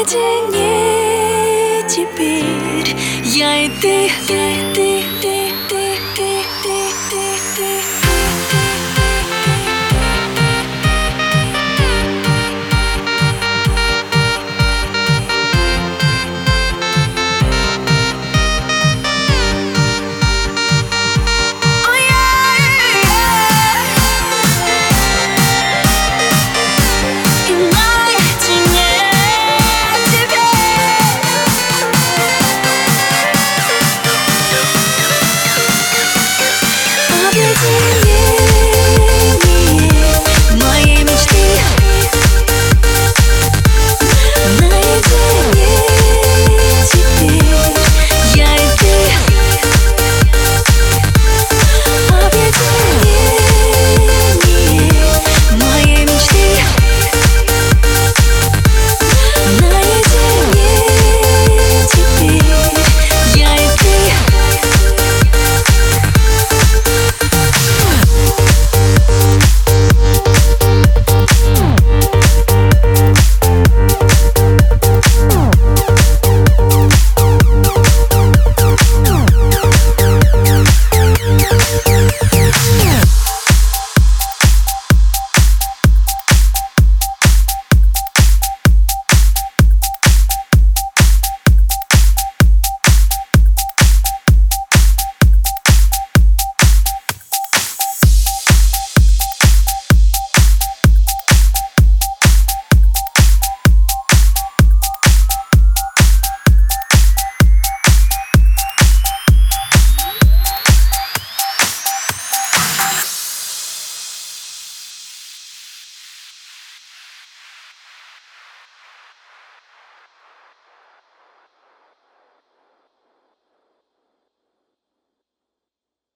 наедине теперь. Я и ты, ты, ты, ты.